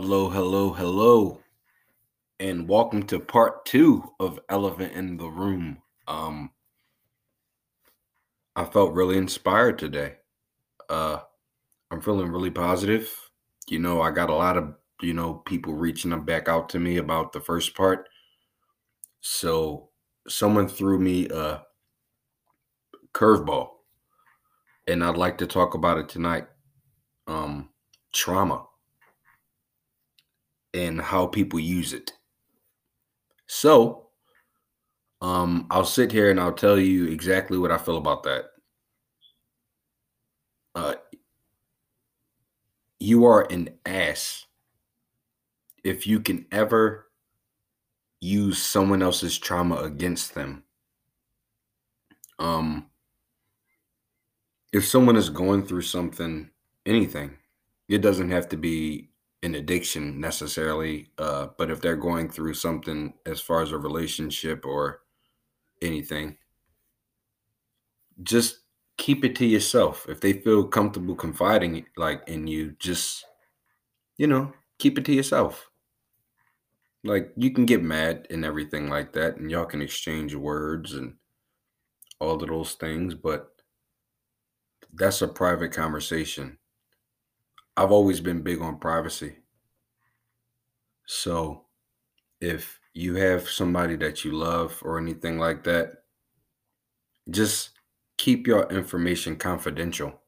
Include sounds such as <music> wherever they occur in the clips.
Hello, hello, hello, and welcome to part two of Elephant in the Room. Um, I felt really inspired today. Uh, I'm feeling really positive. You know, I got a lot of you know people reaching back out to me about the first part. So someone threw me a curveball, and I'd like to talk about it tonight. Um, trauma and how people use it. So, um, I'll sit here and I'll tell you exactly what I feel about that. Uh, you are an ass if you can ever use someone else's trauma against them. Um, if someone is going through something, anything, it doesn't have to be an addiction necessarily, uh, but if they're going through something as far as a relationship or anything, just keep it to yourself. If they feel comfortable confiding like in you, just you know, keep it to yourself. Like you can get mad and everything like that, and y'all can exchange words and all of those things, but that's a private conversation. I've always been big on privacy. So if you have somebody that you love or anything like that, just keep your information confidential.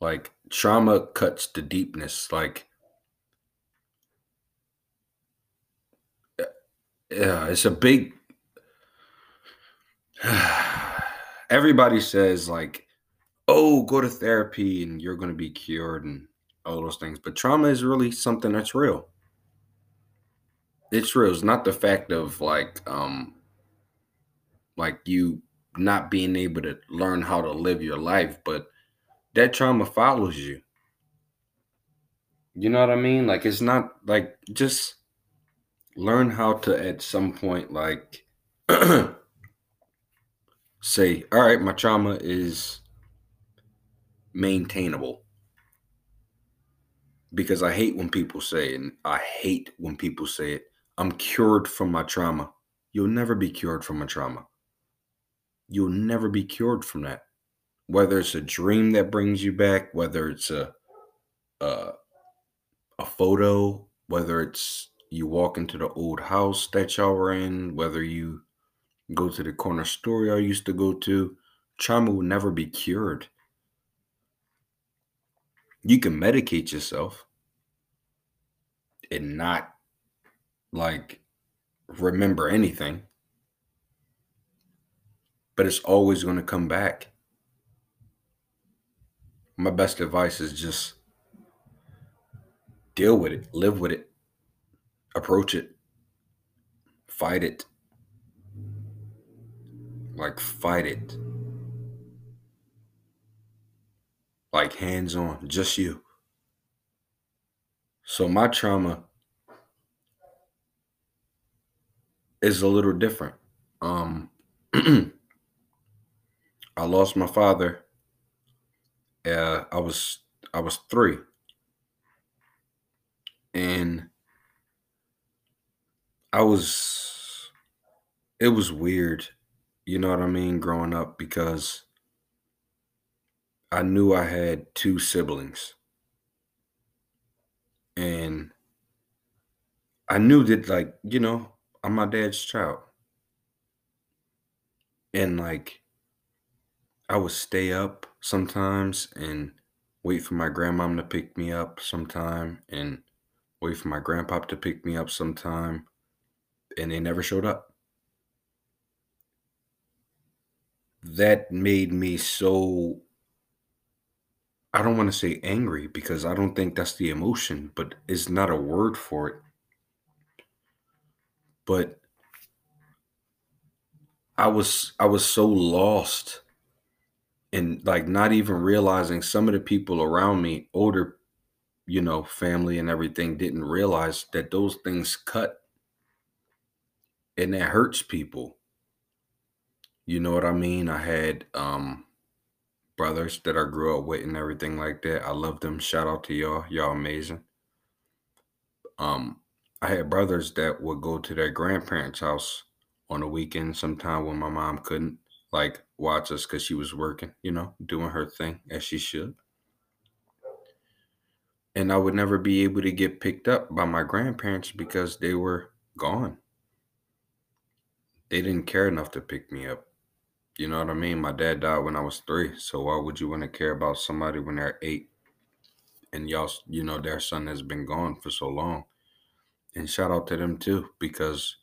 Like trauma cuts the deepness. Like, yeah, it's a big. <sighs> Everybody says like oh, go to therapy and you're going to be cured and all those things. But trauma is really something that's real. It's real. It's not the fact of like, um, like you not being able to learn how to live your life, but that trauma follows you. You know what I mean? Like it's not like just learn how to at some point like <clears throat> say, all right, my trauma is maintainable. Because I hate when people say, and I hate when people say it, I'm cured from my trauma. You'll never be cured from a trauma. You'll never be cured from that. Whether it's a dream that brings you back, whether it's a a, a photo, whether it's you walk into the old house that y'all were in, whether you go to the corner store y'all used to go to, trauma will never be cured. You can medicate yourself and not like remember anything, but it's always going to come back. My best advice is just deal with it, live with it, approach it, fight it. Like, fight it. Like hands on, just you. So my trauma is a little different. Um <clears throat> I lost my father. Uh, I was I was 3. And I was it was weird, you know what I mean, growing up because I knew I had two siblings. And I knew that, like, you know, I'm my dad's child. And, like, I would stay up sometimes and wait for my grandmom to pick me up sometime and wait for my grandpa to pick me up sometime. And they never showed up. That made me so I don't want to say angry because I don't think that's the emotion, but it's not a word for it. But I was I was so lost and like not even realizing some of the people around me, older, you know, family and everything didn't realize that those things cut and that hurts people. You know what I mean? I had um brothers that I grew up with and everything like that. I love them. Shout out to y'all. Y'all amazing. um, I had brothers that would go to their grandparents' house on the weekend sometime when my mom couldn't like watch us because she was working, you know, doing her thing as she should. And I would never be able to get picked up by my grandparents because they were gone. They didn't care enough to pick me up. You know what I mean? My dad died when I was three. So why would you want to care about somebody when they're eight? And y'all, you know, their son has been gone for so long. And shout out to them too, because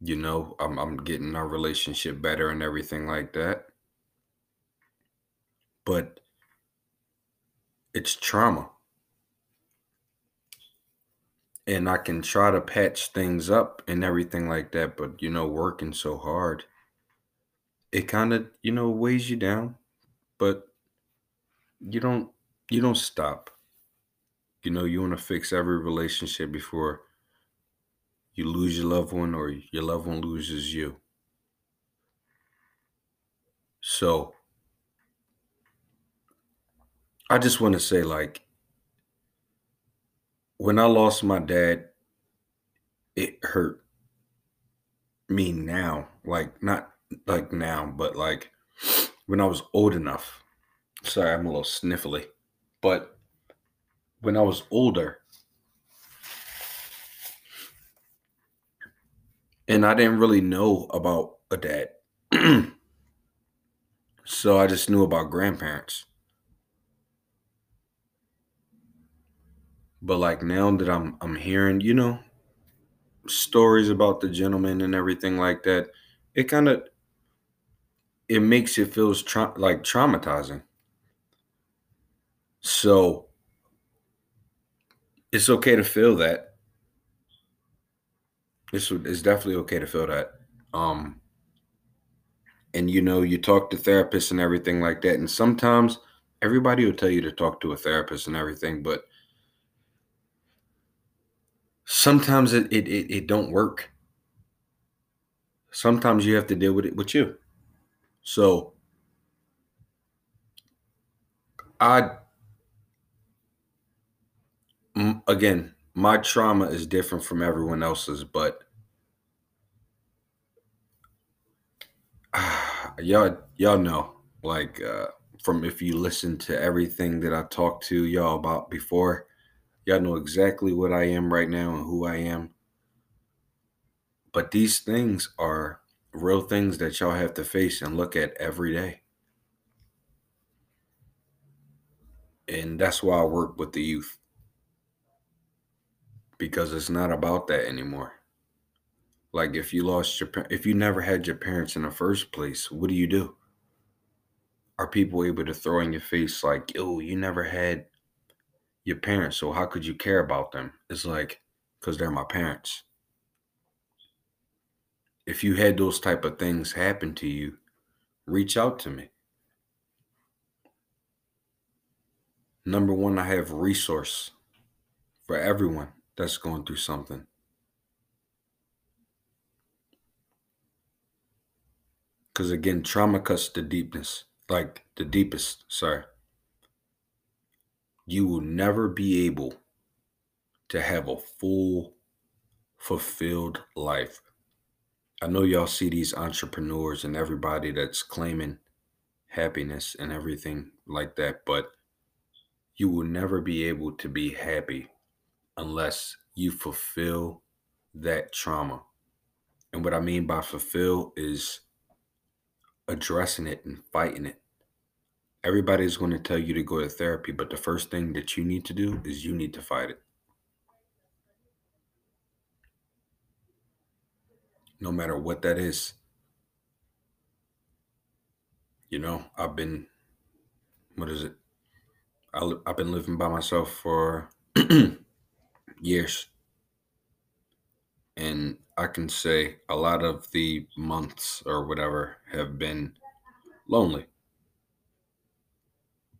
you know, I'm I'm getting our relationship better and everything like that. But it's trauma. And I can try to patch things up and everything like that, but you know, working so hard, it kind of, you know, weighs you down, but you don't you don't stop. You know, you want to fix every relationship before you lose your loved one or your loved one loses you. So I just want to say, like, when I lost my dad, it hurt me now. Like, not like now, but like when I was old enough. Sorry, I'm a little sniffly. But when I was older, and I didn't really know about a dad. <clears throat> so I just knew about grandparents. But like now that I'm I'm hearing, you know, stories about the gentleman and everything like that, it kind of it makes it feels tra- like traumatizing. So it's okay to feel that. It's it's definitely okay to feel that. Um and you know, you talk to therapists and everything like that and sometimes everybody will tell you to talk to a therapist and everything, but sometimes it it it, it don't work. Sometimes you have to deal with it with you. So I again, my trauma is different from everyone else's, but uh, <sighs> y'all y'all know like uh, from if you listen to everything that I talked to y'all about before, y'all know exactly what I am right now and who I am. But these things are real things that y'all have to face and look at every day. And that's why I work with the youth because it's not about that anymore. Like if you lost your if you never had your parents in the first place, what do you do? Are people able to throw in your face like, "Yo, you never had your parents, so how could you care about them?" It's like cuz they're my parents. If you had those type of things happen to you, reach out to me. Number 1, I have resource for everyone that's going through something. Because again, trauma cuts the deepness, like the deepest, sorry. You will never be able to have a full, fulfilled life. I know y'all see these entrepreneurs and everybody that's claiming happiness and everything like that, but you will never be able to be happy unless you fulfill that trauma. And what I mean by fulfill is addressing it and fighting it. Everybody's going to tell you to go to therapy, but the first thing that you need to do is you need to fight it. No matter what that is. You know, I've been, what is it? I, I've been living by myself for <clears throat> years. And I can say a lot of the months or whatever have been lonely.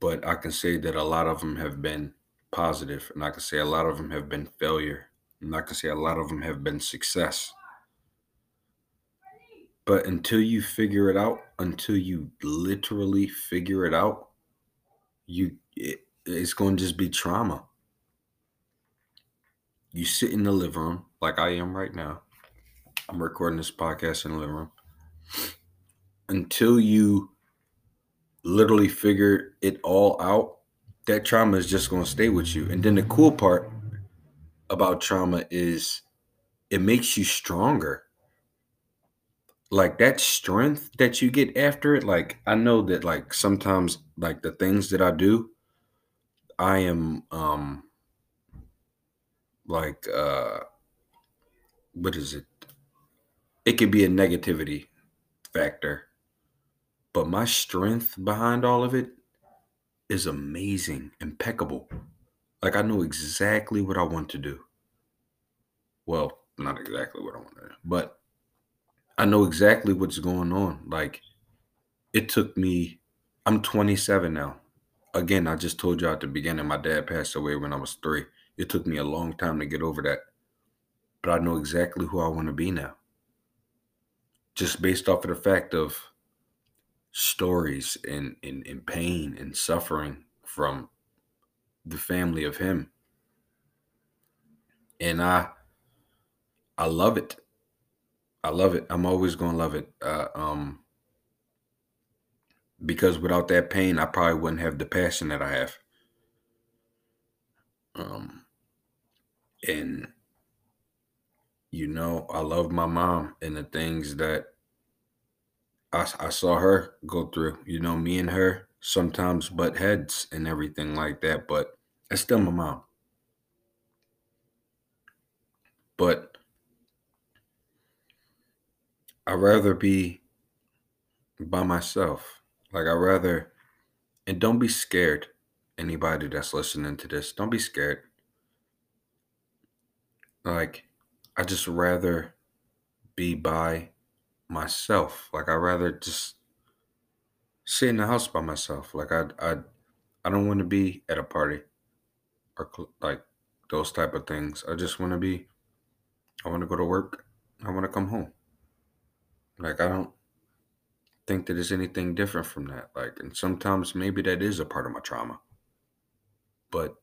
But I can say that a lot of them have been positive, and I can say a lot of them have been failure, and I can say a lot of them have been success. But until you figure it out, until you literally figure it out, you it, it's going to just be trauma. you sit in the living room like I am right now. I'm recording this podcast in the living room. Until you literally figure it all out, that trauma is just going to stay with you. And then the cool part about trauma is it makes you stronger. Like that strength that you get after it, like I know that like sometimes like the things that I do, I am um like uh what is it? It could be a negativity factor. But my strength behind all of it is amazing, impeccable. Like I know exactly what I want to do. Well, not exactly what I want to do, but I know exactly what's going on. Like it took me I'm 27 now. Again, I just told you at the beginning my dad passed away when I was 3. It took me a long time to get over that. But I know exactly who I want to be now. Just based off of the fact of stories and, and, and pain and suffering from the family of him. And I I love it. I love it. I'm always gonna love it. Uh, um, because without that pain, I probably wouldn't have the passion that I have. Um, and you know, I love my mom and the things that I, I saw her go through. You know, me and her sometimes butt heads and everything like that, but it's still my mom. But I'd rather be by myself. Like I'd rather and don't be scared. Anybody that's listening to this, don't be scared. Like I just rather be by myself. Like I'd rather just sit in the house by myself. Like I I I don't want to be at a party or cl- like those type of things. I just want to be I want to go to work. I want to come home. Like I don't think that there's anything different from that. Like and sometimes maybe that is a part of my trauma. But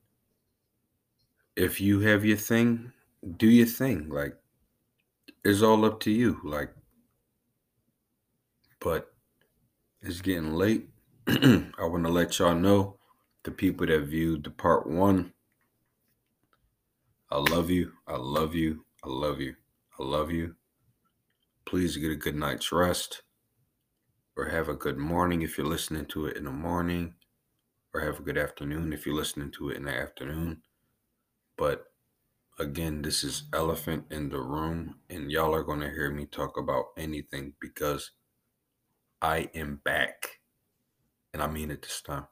if you have your thing, do your thing. Like it's all up to you. Like but it's getting late. <clears throat> I want to let y'all know the people that viewed the part one. I love you. I love you. I love you. I love you. Please get a good night's rest or have a good morning if you're listening to it in the morning or have a good afternoon if you're listening to it in the afternoon. But again, this is Elephant in the Room, and y'all are going to hear me talk about anything because I am back. And I mean it this time.